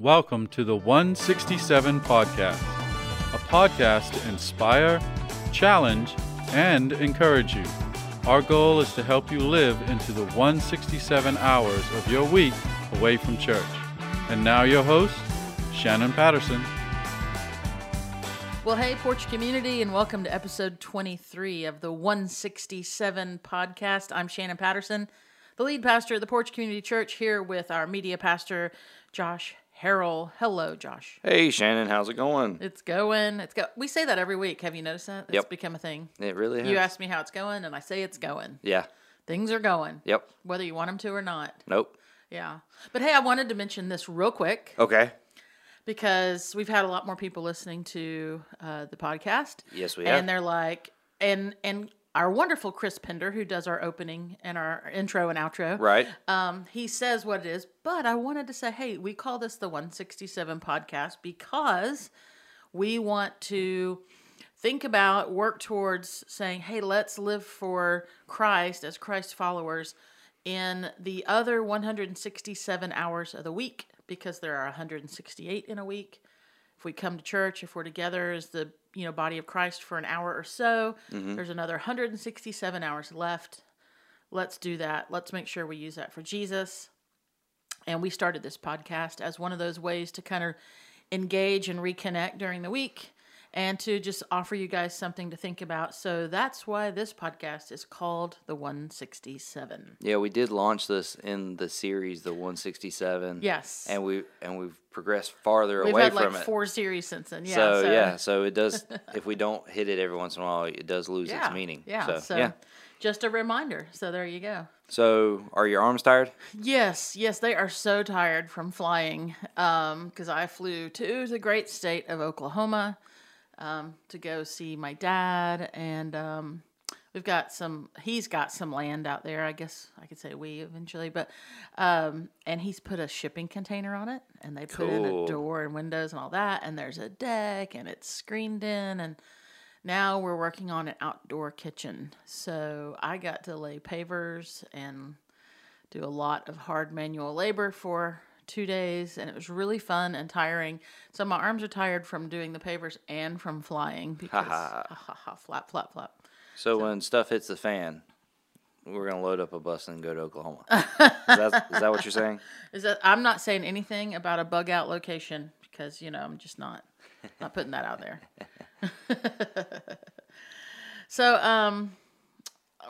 Welcome to the 167 Podcast, a podcast to inspire, challenge, and encourage you. Our goal is to help you live into the 167 hours of your week away from church. And now, your host, Shannon Patterson. Well, hey, Porch community, and welcome to episode 23 of the 167 podcast. I'm Shannon Patterson, the lead pastor at the Porch Community Church, here with our media pastor, Josh Harrell. Hello, Josh. Hey Shannon, how's it going? It's going. It's go. We say that every week. Have you noticed that? It's Yep. become a thing. It really has. You ask me how it's going, and I say it's going. Yeah. Things are going, Yep. whether you want them to or not. Nope. Yeah. But hey, I wanted to mention this real quick Okay. because we've had a lot more people listening to uh, the podcast. Yes, we have. and they're like and and our wonderful chris pender who does our opening and our intro and outro Right. um he says what it is but i wanted to say hey we call this the 167 podcast because we want to think about work towards saying hey let's live for christ as christ followers in the other 167 hours of the week because there are 168 in a week if we come to church, if we're together as the you know body of Christ for an hour or so, mm-hmm. there's another 167 hours left. Let's do that. Let's make sure we use that for Jesus. And we started this podcast as one of those ways to kind of engage and reconnect during the week and to just offer you guys something to think about. So that's why this podcast is called the 167. Yeah, we did launch this in the series, the 167. Yes. And we and we've progressed farther We've away had from like it. four series since then. Yeah. so, yeah, so it does. if we don't hit it every once in a while, it does lose yeah, its meaning. Yeah. So, so yeah. just a reminder. So there you go. So, are your arms tired? Yes, yes, they are so tired from flying um, because I flew to the great state of Oklahoma um, to go see my dad, and um, we've got some. He's got some land out there. I guess I could say we eventually, but um, and he's put a shipping container on it, and they put in a door and windows and all that, and there's a deck, and it's screened in, and now we're working on an outdoor kitchen. So I got to lay pavers and do a lot of hard manual labor for two days and it was really fun and tiring so my arms are tired from doing the pavers and from flying because ha ha ha flap flap flap So, when stuff hits the fan, we're gonna load up a bus and go to Oklahoma. is, that, is that what you're saying? is that i'm not saying anything about a bug out location because you know i'm just not not putting that out there so um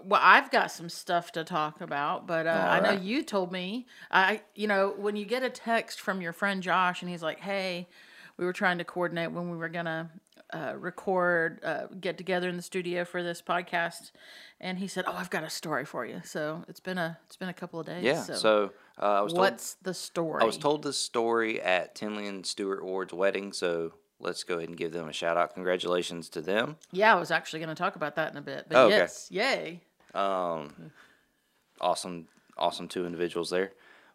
well i've got some stuff to talk about but uh, i know you told me i you know when you get a text from your friend josh and he's like hey we were trying to coordinate when we were gonna uh, record uh, get together in the studio for this podcast and he said oh i've got a story for you so it's been a it's been a couple of days Yeah. So, uh, I was told what's the story I was told this story at Tinley and Stewart Ward's wedding, so let's go ahead and give them a shout out. Congratulations to them. yeah i was actually going to talk about that in a bit but Oh, okay. yes yay Um, awesome, awesome two individuals there.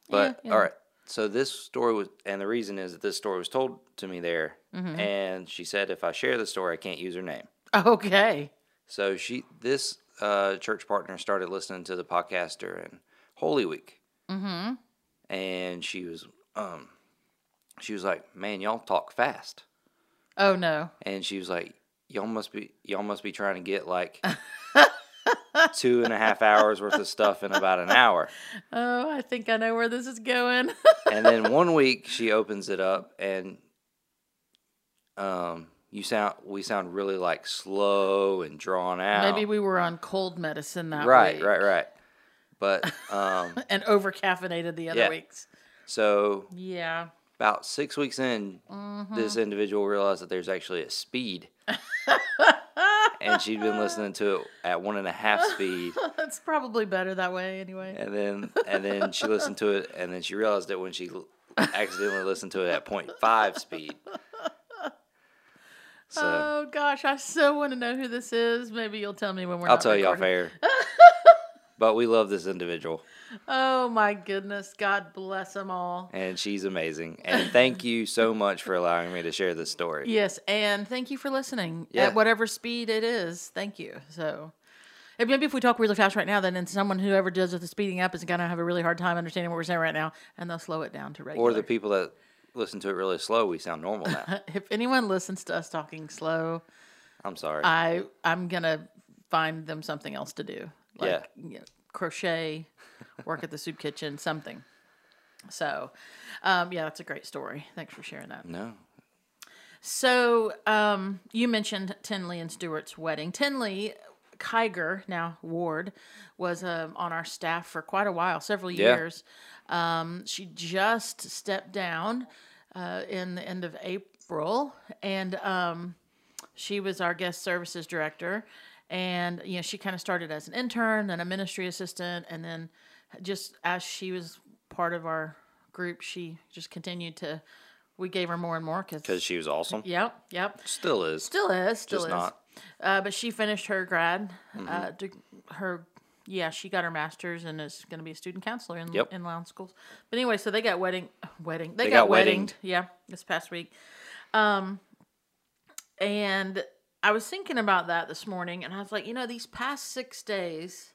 But Yeah, yeah. all right, so this story was, and the reason is that this story was told to me there, Mm-hmm. and she said if I share the story, I can't use her name. okay So she, this uh, church partner, started listening to the podcast during Holy Week, mm-hmm. and she was, um, she was like, "Man, y'all talk fast." oh no and she was like, "Y'all must be y'all must be trying to get like two and a half hours worth of stuff in about an hour." oh i think i know where this is going And then one week she opens it up and um you sound we sound really like slow and drawn out. maybe we were on cold medicine that right, week right, right. Right. But um and over caffeinated the other Yeah. weeks so yeah about six weeks in, Mm-hmm. this individual realized that there's actually a speed. And she'd been listening to it at one and a half speed. It's probably better that way anyway. and then and then she listened to it and then she realized it when she accidentally listened to it at 0.5 speed so oh gosh, I so want to know who this is. Maybe you'll tell me when we're i'll tell y'all fair. but we love this individual Oh my goodness, God bless them all. and she's amazing and thank you so much for allowing me to share this story Yes, and thank you for listening Yeah. at whatever speed it is. Thank you. So, maybe if we talk really fast right now, then someone who ever does with the speeding up is going to have a really hard time understanding what we're saying right now, and they'll slow it down to regular. or the people that listen to it really slow, we sound normal now. if anyone listens to us talking slow, I'm sorry. I I'm gonna find them something else to do. Like you know, crochet, work at the soup kitchen, something. So, um, yeah, that's a great story. Thanks for sharing that. no. So, um, you mentioned Tinley and Stewart's wedding. Tinley Kiger, now Ward, was um, on our staff for quite a while, several Yeah. years. Um, she just stepped down uh, in the end of April, and um, she was our guest services director. And you know, she kind of started as an intern, then a ministry assistant, and then just as she was part of our group, she just continued to. We gave her more and more Because she was awesome. Yep, yep. Still is. Still is, still Just is. not. Uh, but she finished her grad. Uh, de- her, yeah, she got her master's and is going to be a student counselor in Yep. in Lowndes schools. But anyway, so they got wedding, wedding. They, They got, got weddinged. weddinged. Yeah, this past week. Um, and I was thinking about that this morning, and I was like, you know, these past six days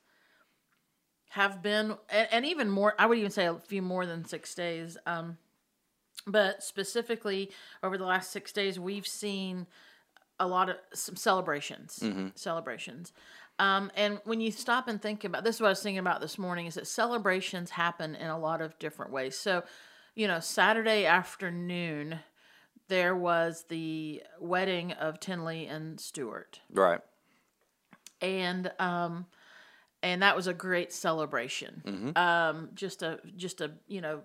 have been, and, and even more. I would even say a few more than six days. Um, but specifically over the last six days, we've seen a lot of some celebrations, celebrations. Um, and when you stop and think about this, is what I was thinking about this morning is that celebrations happen in a lot of different ways. So, you know, Saturday afternoon, there was the wedding of Tinley and Stewart, Right. and um, and that was a great celebration. Um, just a just a you know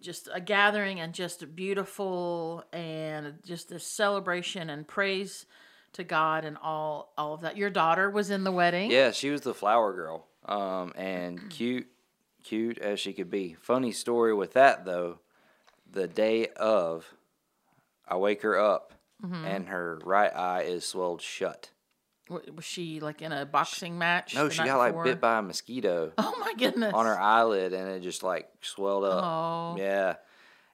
just a gathering and just beautiful and just a celebration and praise to God and all all of that. Your daughter was in the wedding. Yeah, she was the flower girl. Um, and cute, cute as she could be. Funny story with that though. The day of, I wake her up, Mm-hmm. and her right eye is swelled shut. Was she like in a boxing match? No, she got like bit by a mosquito Oh my goodness! on her eyelid, and it just like swelled up. Oh. Yeah.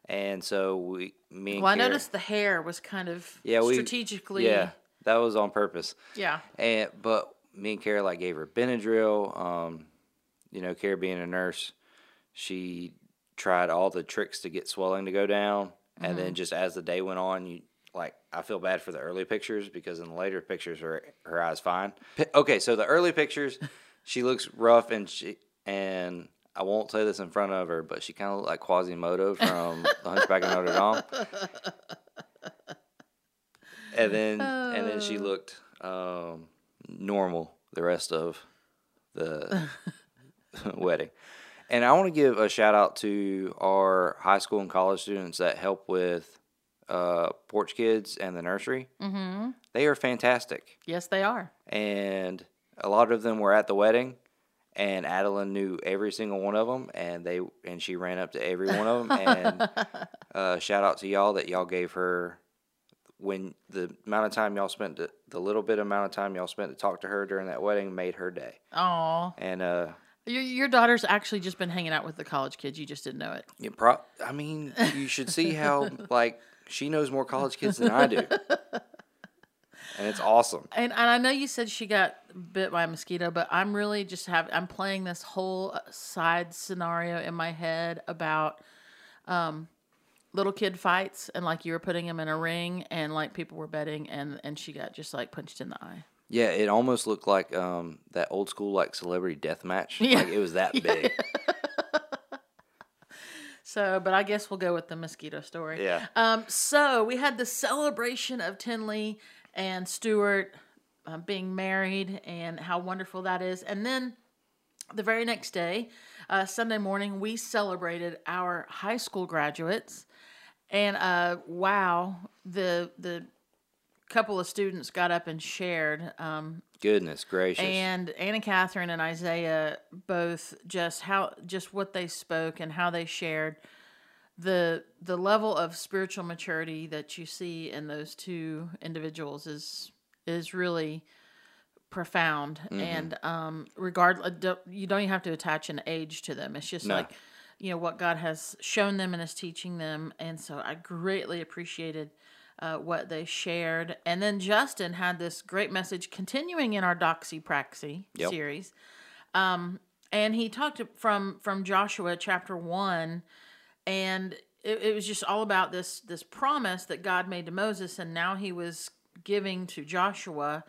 And so we, me and Well, I noticed the hair was kind of yeah, we strategically. Yeah, that was on purpose. Yeah. And but me and Kara like gave her Benadryl. Um, you know, Kara being a nurse, she tried all the tricks to get swelling to go down, and Mm-hmm. then just as the day went on, you like I feel bad for the early pictures because in the later pictures her her eyes fine. Okay, so the early pictures, she looks rough and she and. I won't say this in front of her, but she kind of looked like Quasimodo from The Hunchback of Notre Dame. And then, and then she looked um, normal the rest of the wedding. And I want to give a shout out to our high school and college students that help with uh, Porch Kids and the nursery. Mm-hmm. They are fantastic, Yes, they are. and a lot of them were at the wedding. And Adeline knew every single one of them, and they and she ran up to every one of them. And uh, shout out to y'all that y'all gave her when the amount of time y'all spent to, the little bit amount of time y'all spent to talk to her during that wedding made her day. Oh, And uh, your your daughter's actually just been hanging out with the college kids. You just didn't know it. You pro- I mean, you should see how like she knows more college kids than I do, and it's awesome. And and I know you said she got bit by a mosquito, but I'm really just have I'm playing this whole uh, side scenario in my head about um little kid fights and like you were putting them in a ring and like people were betting and and she got just like punched in the eye. Yeah, it almost looked like um, that old school like celebrity death match. Yeah. Like it was that big. So, but I guess we'll go with the mosquito story. Yeah. Um, so we had the celebration of Tinley and Stewart uh, being married and how wonderful that is. And then the very next day, uh, Sunday morning, we celebrated our high school graduates. And uh, wow, the the couple of students got up and shared um, Goodness gracious. and Anna Catherine and Isaiah both just how just what they spoke and how they shared the the level of spiritual maturity that you see in those two individuals is is really profound and um regard uh, you don't even have to attach an age to them it's just No. like you know what god has shown them and is teaching them and so i greatly appreciated uh, what they shared and then justin had this great message continuing in our doxy praxy Yep. series um and he talked from from joshua chapter 1 and it, it was just all about this this promise that God made to Moses, and now He was giving to Joshua.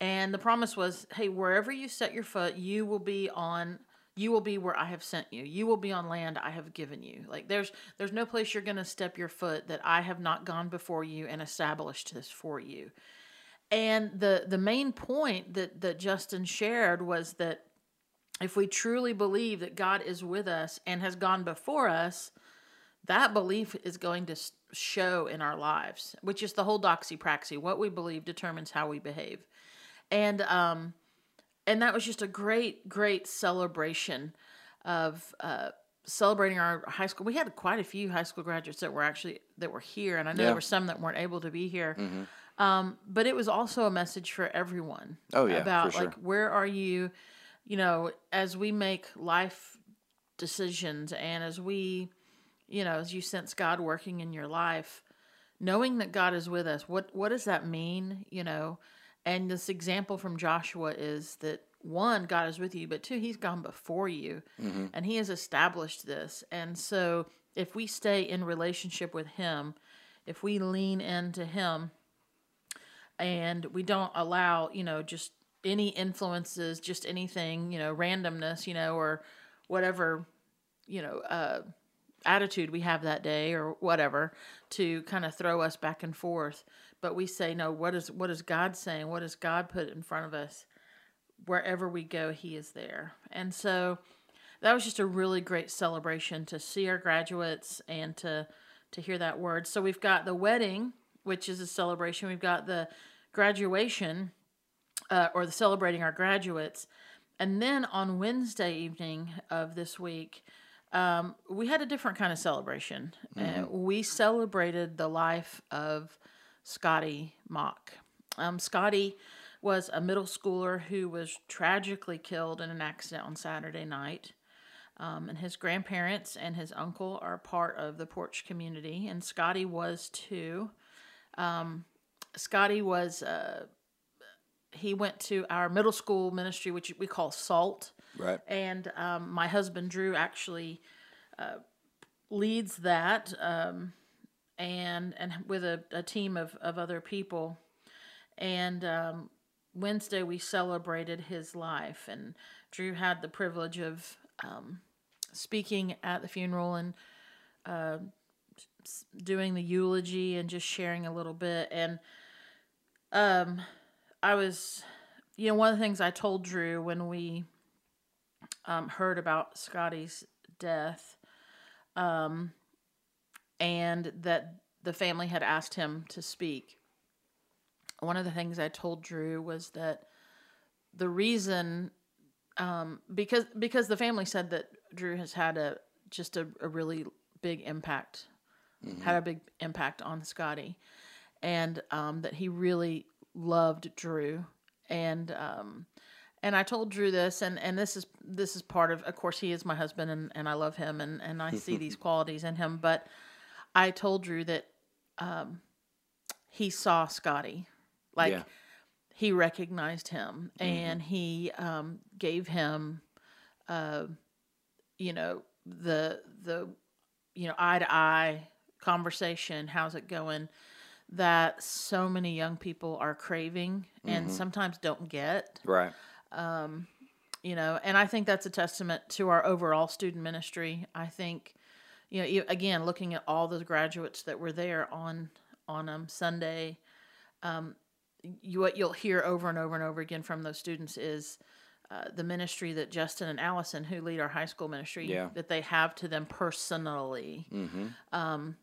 And the promise was, hey, wherever you set your foot, you will be on you will be where I have sent you. You will be on land I have given you. Like there's there's no place you're going to step your foot that I have not gone before you and established this for you. And the the main point that that Justin shared was that if we truly believe that God is with us and has gone before us, that belief is going to show in our lives, which is the whole doxypraxy. What we believe determines how we behave. And um and that was just a great, great celebration of uh, celebrating our high school. We had quite a few high school graduates that were actually that were here, and I know Yeah. there were some that weren't able to be here. Um, but it was also a message for everyone. Oh, yeah, about sure. like where are you, you know, as we make life decisions and as we, you know, as you sense God working in your life, knowing that God is with us. What what does that mean? You know, and this example from Joshua is that one, God is with you, but two, He's gone before you, and He has established this. And so, if we stay in relationship with Him, if we lean into Him, and we don't allow, you know, just any influences, just anything, you know, randomness, you know, or whatever, you know, uh, attitude we have that day or whatever to kind of throw us back and forth. But we say no what is what is god saying? What does god put in front of us? Wherever we go he is there. And so that was just a really great celebration to see our graduates and to to hear that word. So we've got the wedding which is a celebration. We've got the graduation uh, or the celebrating our graduates. And then on wednesday evening of this week um, we had a different kind of celebration. Uh, we celebrated the life of Scotty Mock. Um, Scotty was a middle schooler who was tragically killed in an accident on Saturday night. Um, and his grandparents and his uncle are part of the Porch community, and Scotty was too. Um, Scotty was, uh, he went to our middle school ministry, which we call SALT Right. and um, my husband Drew actually uh, leads that, um, and and with a, a team of, of other people. And um, Wednesday we celebrated his life, and Drew had the privilege of um, speaking at the funeral and uh, doing the eulogy and just sharing a little bit. And um, I was, you know, one of the things I told Drew when we um, heard about Scotty's death, um, and that the family had asked him to speak. One of the things I told Drew was that the reason, um, because because the family said that Drew has had a just a, a really big impact, had a big impact on Scotty, and um, that he really loved Drew, and um, and I told Drew this, and, and this is this is part of. Of course, he is my husband, and, and I love him, and, and I see these qualities in him. But I told Drew that um, he saw Scotty, like Yeah. he recognized him, and he um, gave him, uh, you know, the the you know eye to eye conversation. How's it going? That so many young people are craving and sometimes don't get. Right. you know and i think that's a testament to our overall student ministry. I think you know again looking at all the graduates that were there on on um, sunday um, you, what you'll hear over and over and over again from those students is uh, the ministry that justin and allison who lead our high school ministry Yeah. that they have to them personally um,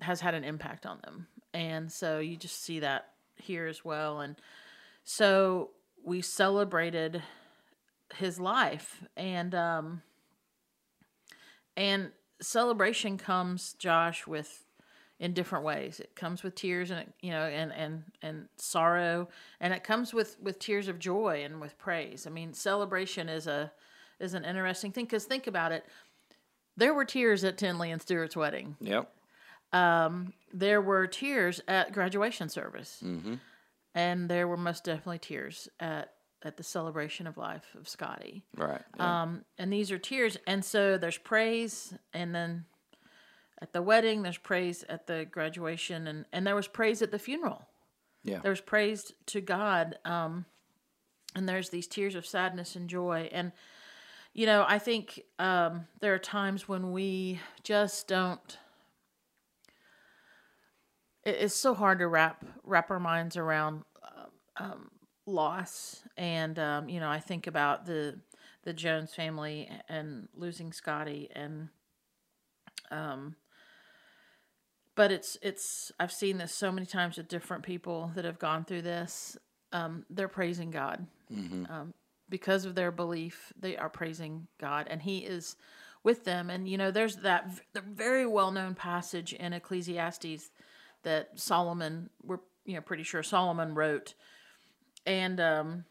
has had an impact on them and so you just see that here as well. And so we celebrated his life. And um and celebration comes josh with in different ways. It comes with tears and it, you know and and and sorrow. And it comes with with tears of joy and with praise. I mean celebration is a is an interesting thing. Because think about it there were tears at tinley and stewart's wedding. Yep. There were tears at graduation service and there were most definitely tears at at the celebration of life of scotty Right. Yeah. um, and these are tears and so there's praise and then at the wedding. There's praise at the graduation, and and there was praise at the funeral. Yeah. There's praise to God, um, and there's these tears of sadness and joy. And you know, I think um, there are times when we just don't. It- It's so hard to wrap wrap our minds around um, um, loss, and um, you know, I think about the the Jones family and losing Scotty, and um, but it's it's I've seen this so many times with different people that have gone through this. Um, they're praising God um, because of their belief. They are praising God, and He is with them. And you know, there's that v- the very well known passage in Ecclesiastes that Solomon, we're you know pretty sure Solomon wrote, and um,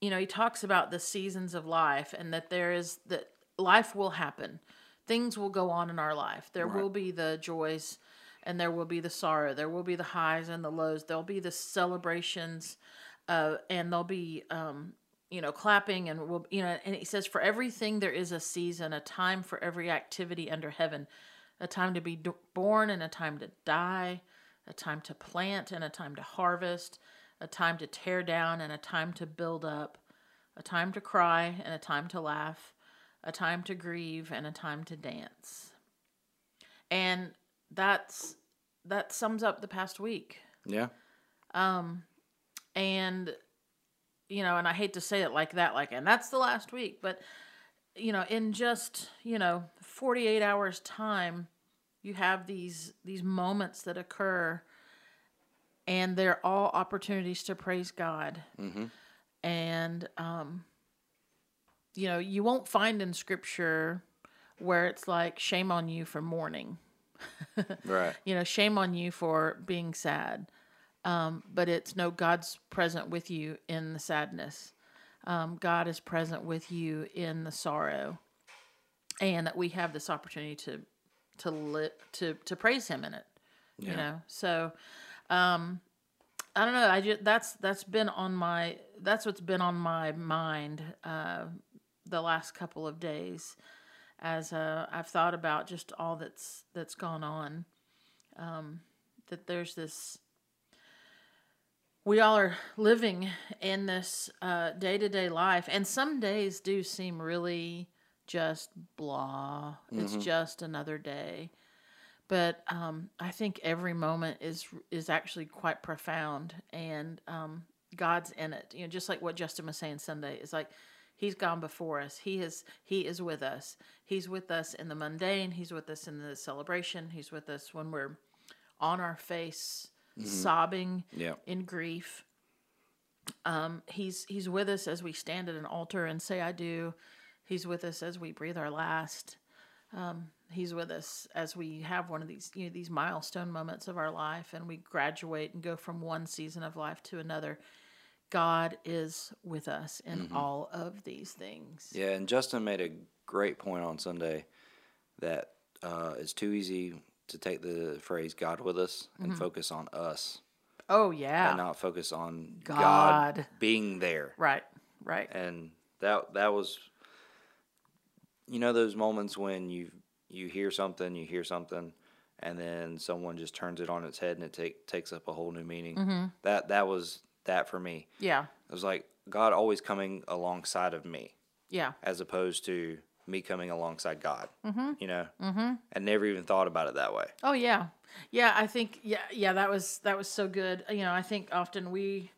you know he talks about the seasons of life and that there is that life will happen. Things will go on in our life. There will be the joys and there will be the sorrow. There will be the highs and the lows. There'll be the celebrations uh, and there'll be um, you know clapping and will you know and he says for everything there is a season a time for every activity under heaven a time to be d- born and a time to die a time to plant and a time to harvest a time to tear down and a time to build up a time to cry and a time to laugh a time to grieve and a time to dance and that's that sums up the past week Yeah. and you know and i hate to say it like that like and that's the last week but you know in just you know 48 hours time you have these these moments that occur and they're all opportunities to praise god and um you know you won't find in scripture where it's like shame on you for mourning Right. you know, shame on you for being sad. Um, but it's no, God's present with you in the sadness. Um, God is present with you in the sorrow, and that we have this opportunity to to li- to to praise Him in it. You know, so um, I don't know. I just that's that's been on my that's what's been on my mind uh, the last couple of days as uh, I've thought about just all that's that's gone on. Um, that there's this. We all are living in this day to day life, and some days do seem really just blah. It's just another day. But um, I think every moment is is actually quite profound, and um, God's in it. You know, just like what Justin was saying Sunday is like He's gone before us. He is He is with us. He's with us in the mundane. He's with us in the celebration. He's with us when we're on our face, sobbing Yeah. in grief. Um, he's He's with us as we stand at an altar and say, "I do." He's with us as we breathe our last. Um, he's with us as we have one of these you know these milestone moments of our life and we graduate and go from one season of life to another. God is with us in all of these things. Yeah, and Justin made a great point on Sunday that uh, it's too easy to take the phrase "God with us" and mm-hmm. focus on us, Oh yeah. and not focus on God. God. being there. Right. Right. And that that was, you know, those moments when you you hear something, you hear something, and then someone just turns it on its head and it take, takes up a whole new meaning. Mm-hmm. That that was that for me. Yeah. It was like God always coming alongside of me. Yeah. as opposed to me coming alongside God. Mm-hmm. You know, mm-hmm. I never even thought about it that way. Oh yeah, yeah. I think yeah, yeah. That was that was so good. You know, I think often we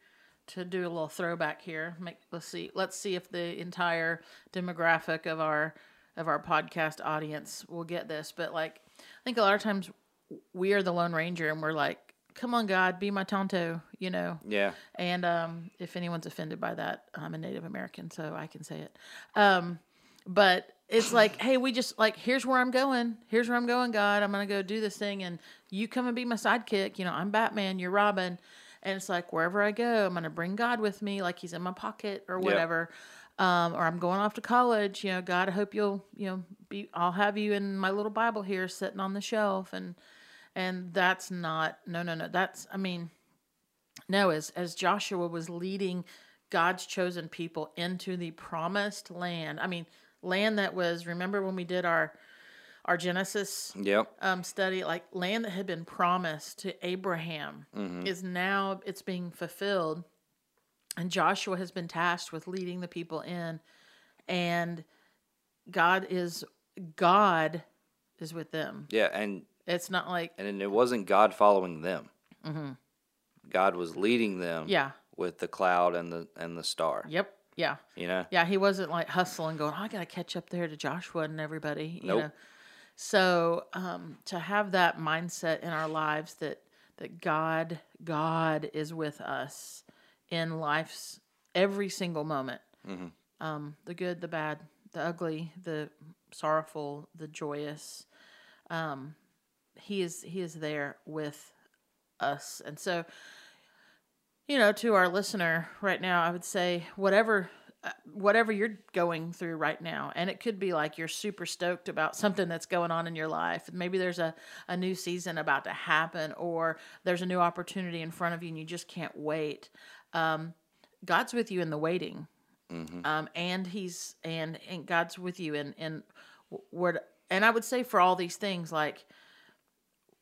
to do a little throwback here. Make let's see, let's see if the entire demographic of our of our podcast audience will get this. But like, I think a lot of times we are the Lone Ranger, and we're like, "Come on, God, be my Tonto," you know. Yeah, And um, if anyone's offended by that, I'm a Native American, so I can say it. Um, but it's like, hey, we just like, here's where I'm going. Here's where I'm going, God. I'm gonna go do this thing, and you come and be my sidekick. You know, I'm Batman. You're Robin. And it's like wherever I go, I'm gonna bring God with me, like He's in my pocket or whatever. Um, or I'm going off to college. You know, God, I hope you'll, you know, be. I'll have you in my little Bible here, sitting on the shelf, and and that's not. No, no, no. That's. I mean, no, as as Joshua was leading God's chosen people into the promised land. I mean, land that was remember when we did our our Genesis Yep. um, study, like land that had been promised to Abraham is now it's being fulfilled, and Joshua has been tasked with leading the people in, and God is God is with them. Yeah, and It's not like and it wasn't God following them. God was leading them. Mm-hmm. yeah, With the cloud and the and the star. yep, yeah, You know. yeah. He wasn't like hustling, going, "I got to catch up there to Joshua and everybody." You Nope. know, so um, to have that mindset in our lives that that God God is with us in life's every single moment, um, the good, the bad, the ugly, the sorrowful, the joyous. Um, he is he is there with us, and so you know to our listener right now, I would say whatever uh, whatever you're going through right now and it could be like you're super stoked about something that's going on in your life. Maybe there's a, a new season about to happen or there's a new opportunity in front of you and you just can't wait. Um, god's with you in the waiting. Um, and he's and and god's with you in in where and i would say for all these things like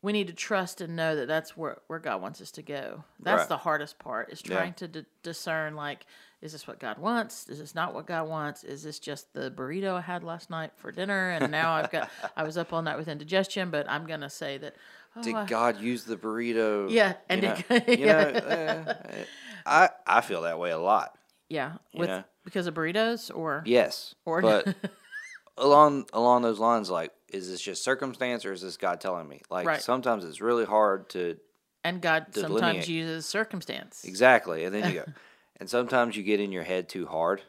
we need to trust and know that that's where, where God wants us to go. That's Right. the hardest part is trying to d- discern like, is this what God wants? Is this not what God wants? Is this just the burrito I had last night for dinner? And now I've got, I was up all night with indigestion, but I'm going to say that, oh, Did I- God use the burrito? Yeah, and you know, you know, uh, I I feel that way a lot. yeah, with, know. because of burritos or, Yes, Or- but along along those lines, like, is this just circumstance or is this God telling me? Like, Right. sometimes it's really hard to and God sometimes delineate. uses circumstance. exactly, and then you go, and sometimes you get in your head too hard.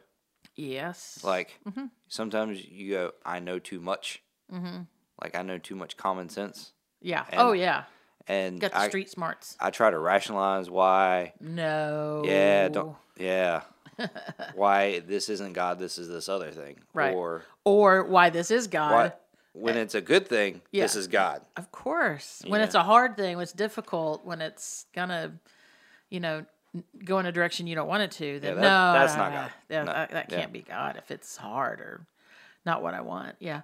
Yes. Like, Mm-hmm. sometimes you go, I know too much. Mm-hmm. Like, I know too much common sense, yeah. and oh, yeah. and Got the I street smarts. I try to rationalize why. No. Yeah, don't. Yeah. why this isn't God, this is this other thing. Right. Or Or why this is God. why, when it's a good thing, Yeah. this is God. Of course. When Yeah. it's a hard thing, when it's difficult, when it's gonna, you know, go in a direction you don't want it to, then that- no, that's no, not no, God. yeah, No. That, that can't be God if it's hard or not what I want. Yeah,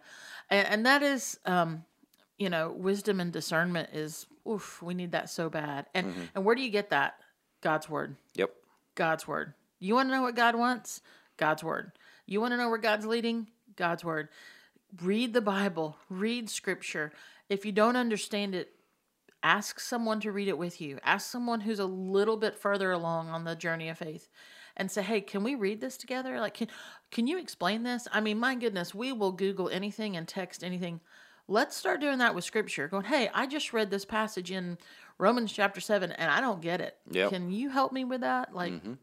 and, and that is, um, you know, wisdom and discernment is. Oof, we need that so bad. And Mm-hmm. and where do you get that? God's word. Yep. God's word. You want to know what God wants? God's word. You want to know where God's leading? God's word. Read the Bible, read scripture. If you don't understand it, ask someone to read it with you. Ask someone who's a little bit further along on the journey of faith and say, "Hey, can we read this together? Like can can you explain this?" I mean, my goodness, we will google anything and text anything. Let's start doing that with scripture. Going, "Hey, I just read this passage in Romans chapter 7 and I don't get it. Yep. Can you help me with that?" Like mm-hmm.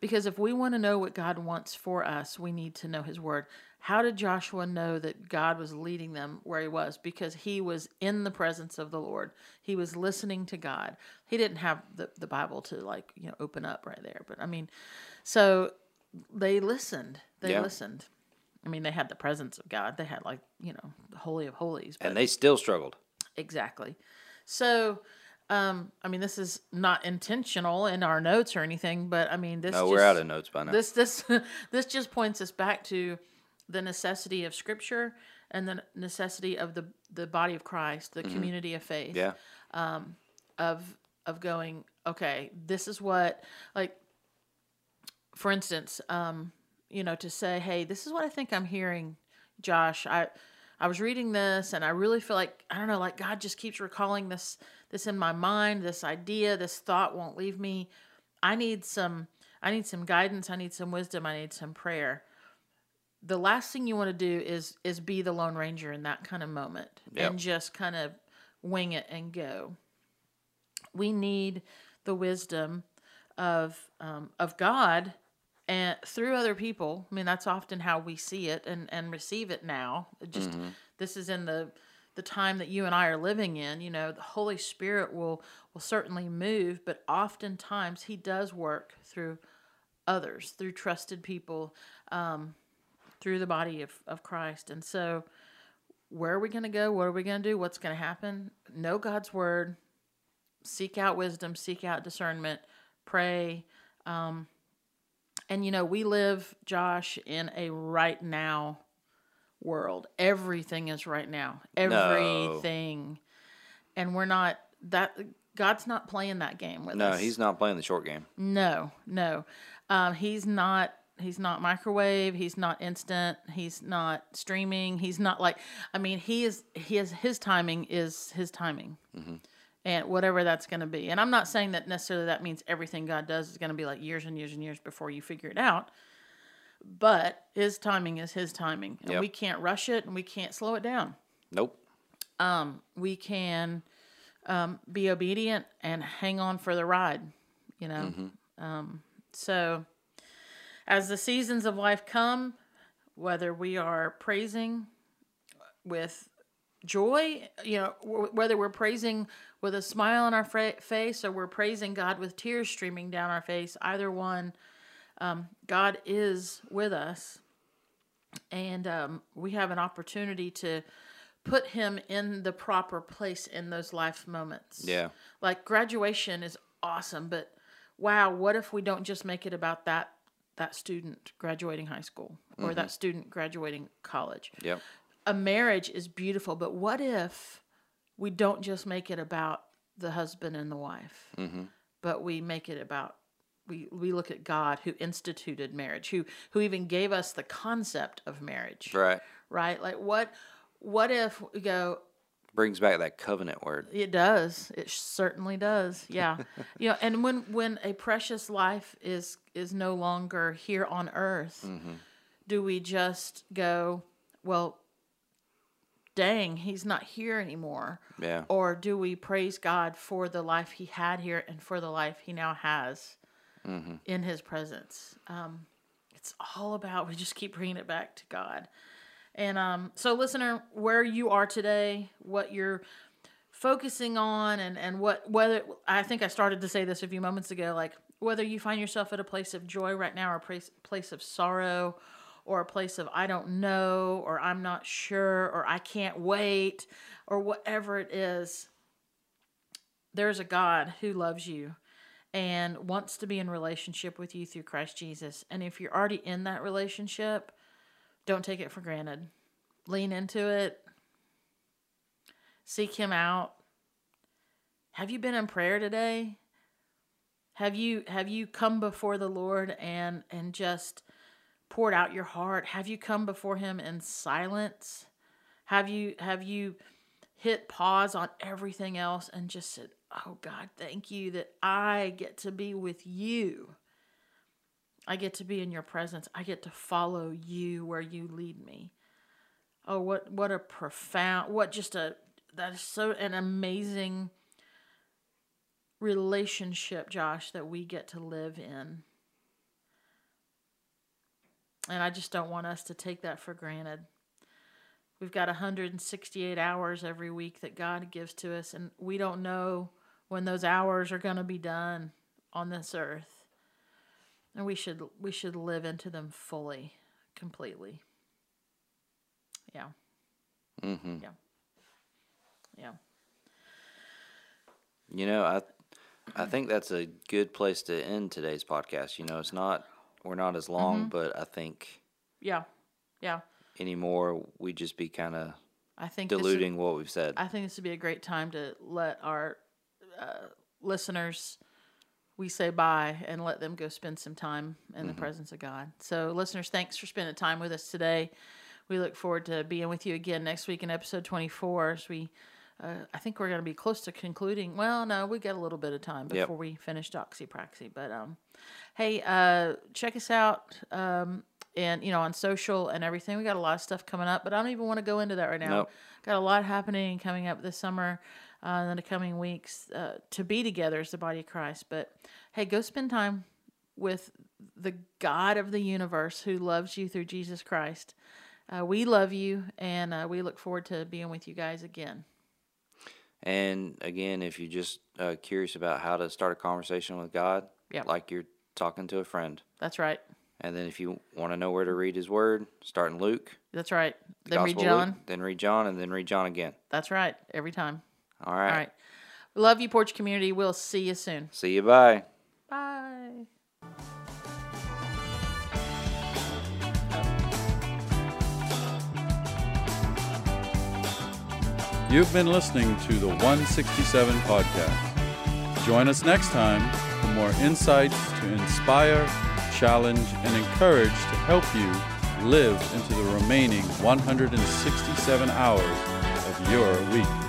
because if we want to know what God wants for us, we need to know His Word. How did Joshua know that God was leading them where he was? Because he was in the presence of the Lord. He was listening to God. He didn't have the, the Bible to like, you know, open up right there. But I mean, so they listened. They Yeah. listened. I mean, they had the presence of God. They had like, you know, the Holy of Holies. But And they still struggled. Exactly. So, um, I mean, this is not intentional in our notes or anything, but I mean, this No, just, we're out of notes by now. this this this just points us back to the necessity of Scripture and the necessity of the the body of Christ, the community of faith yeah. of of going okay this is what like for instance um you know to say hey this is what i think i'm hearing josh. I i was reading this and i really feel like i don't know like god just keeps recalling this this in my mind this idea this thought won't leave me. I need some i need some guidance. I need some wisdom. I need some prayer the last thing you want to do is is be the lone ranger in that kind of moment Yep. and just kind of wing it and go we need the wisdom of um, of God and through other people. I mean, that's often how we see it and and receive it now. It just this is in the the time that you and I are living in. You know, the Holy Spirit will will certainly move, but oftentimes He does work through others, through trusted people, um, through the body of of Christ, and so. Where are we going to go? What are we going to do? What's going to happen? Know God's word, seek out wisdom, seek out discernment, pray. Um, and you know, we live, Josh, in a right now world. Everything is right now. Everything. And we're not that God's not playing that game with No, us. No, he's not playing the short game. No, no. Um, he's not. He's not microwave. He's not instant. He's not streaming. He's not like. I mean, he is. He is. His timing is his timing, and whatever that's going to be. And I'm not saying that necessarily that means everything God does is going to be like years and years and years before you figure it out. But his timing is his timing, and Yep. we can't rush it, and we can't slow it down Nope. we can um, be obedient and hang on for the ride, you know. Um, so, as the seasons of life come, whether we are praising with joy, you know, w- whether we're praising with a smile on our face or we're praising God with tears streaming down our face, either one, um, God is with us. And um, we have an opportunity to put him in the proper place in those life moments. Yeah. Like graduation is awesome, but wow, what if we don't just make it about that that student graduating high school or that mm-hmm. student graduating college? Yep. a marriage is beautiful, but what if we don't just make it about the husband and the wife, mm-hmm. but we make it about we we look at God who instituted marriage, who who even gave us the concept of marriage, Right. right? Like what what if we go Brings back that covenant word. it does. It certainly does. Yeah. you know, and when when a precious life is is no longer here on earth, do we just go, well, dang, he's not here anymore? Yeah. Or do we praise God for the life he had here and for the life he now has in his presence? Um, it's all about, we just keep bringing it back to God. And um, so, listener, where you are today, what you're focusing on, and, and what, whether, I think I started to say this a few moments ago, like whether you find yourself at a place of joy right now or a place, place of sorrow or a place of I don't know or I'm not sure or I can't wait or whatever it is, there's a God who loves you and wants to be in relationship with you through Christ Jesus. And if you're already in that relationship, don't take it for granted. Lean into it. Seek him out. Have you been in prayer today? Have you have you come before the Lord and and just poured out your heart? Have you come before him in silence? Have you have you hit pause on everything else and just said, "Oh God, thank you that I get to be with you. I get to be in your presence. I get to follow you where you lead me." Oh, what what a profound, what just a that is so an amazing relationship, Josh, that we get to live in. And I just don't want us to take that for granted. We've got 168 hours every week that God gives to us, and we don't know when those hours are going to be done on this earth. And we should we should live into them fully, completely. Yeah. Mm-hmm. Yeah. Yeah. You know, I I think that's a good place to end today's podcast. You know, it's not we're not as long, Mm-hmm. but I think Yeah. Yeah. anymore we'd just be kind of I think this would- diluting what we've said. I think this would be a great time to let our uh, listeners we say bye and let them go spend some time in the presence of God. So, listeners, thanks for spending time with us today. We look forward to being with you again next week in episode 24 as we. Uh, I think we're going to be close to concluding. Well, no, we got a little bit of time Yep. before we finish Doxy Praxy. But um, hey, uh, check us out um, and you know on social and everything. We got a lot of stuff coming up, but I don't even want to go into that right now. Nope. Got a lot happening coming up this summer uh, in the coming weeks uh, to be together as the body of Christ. But hey, go spend time with the God of the universe who loves you through Jesus Christ. Uh, we love you, and uh, we look forward to being with you guys again. And again, if you're just uh, curious about how to start a conversation with God, Yep. like you're talking to a friend. That's right. And then if you want to know where to read His Word, start in Luke. That's right. the Then read Gospel Luke, John. then read John, and then read John again. That's right. Every time. All right. All right. Love you, Porch Community. We'll see you soon. See you. Bye. Bye. You've been listening to the 167 Podcast. Join us next time for more insights to inspire, challenge, and encourage to help you live into the remaining 167 hours of your week.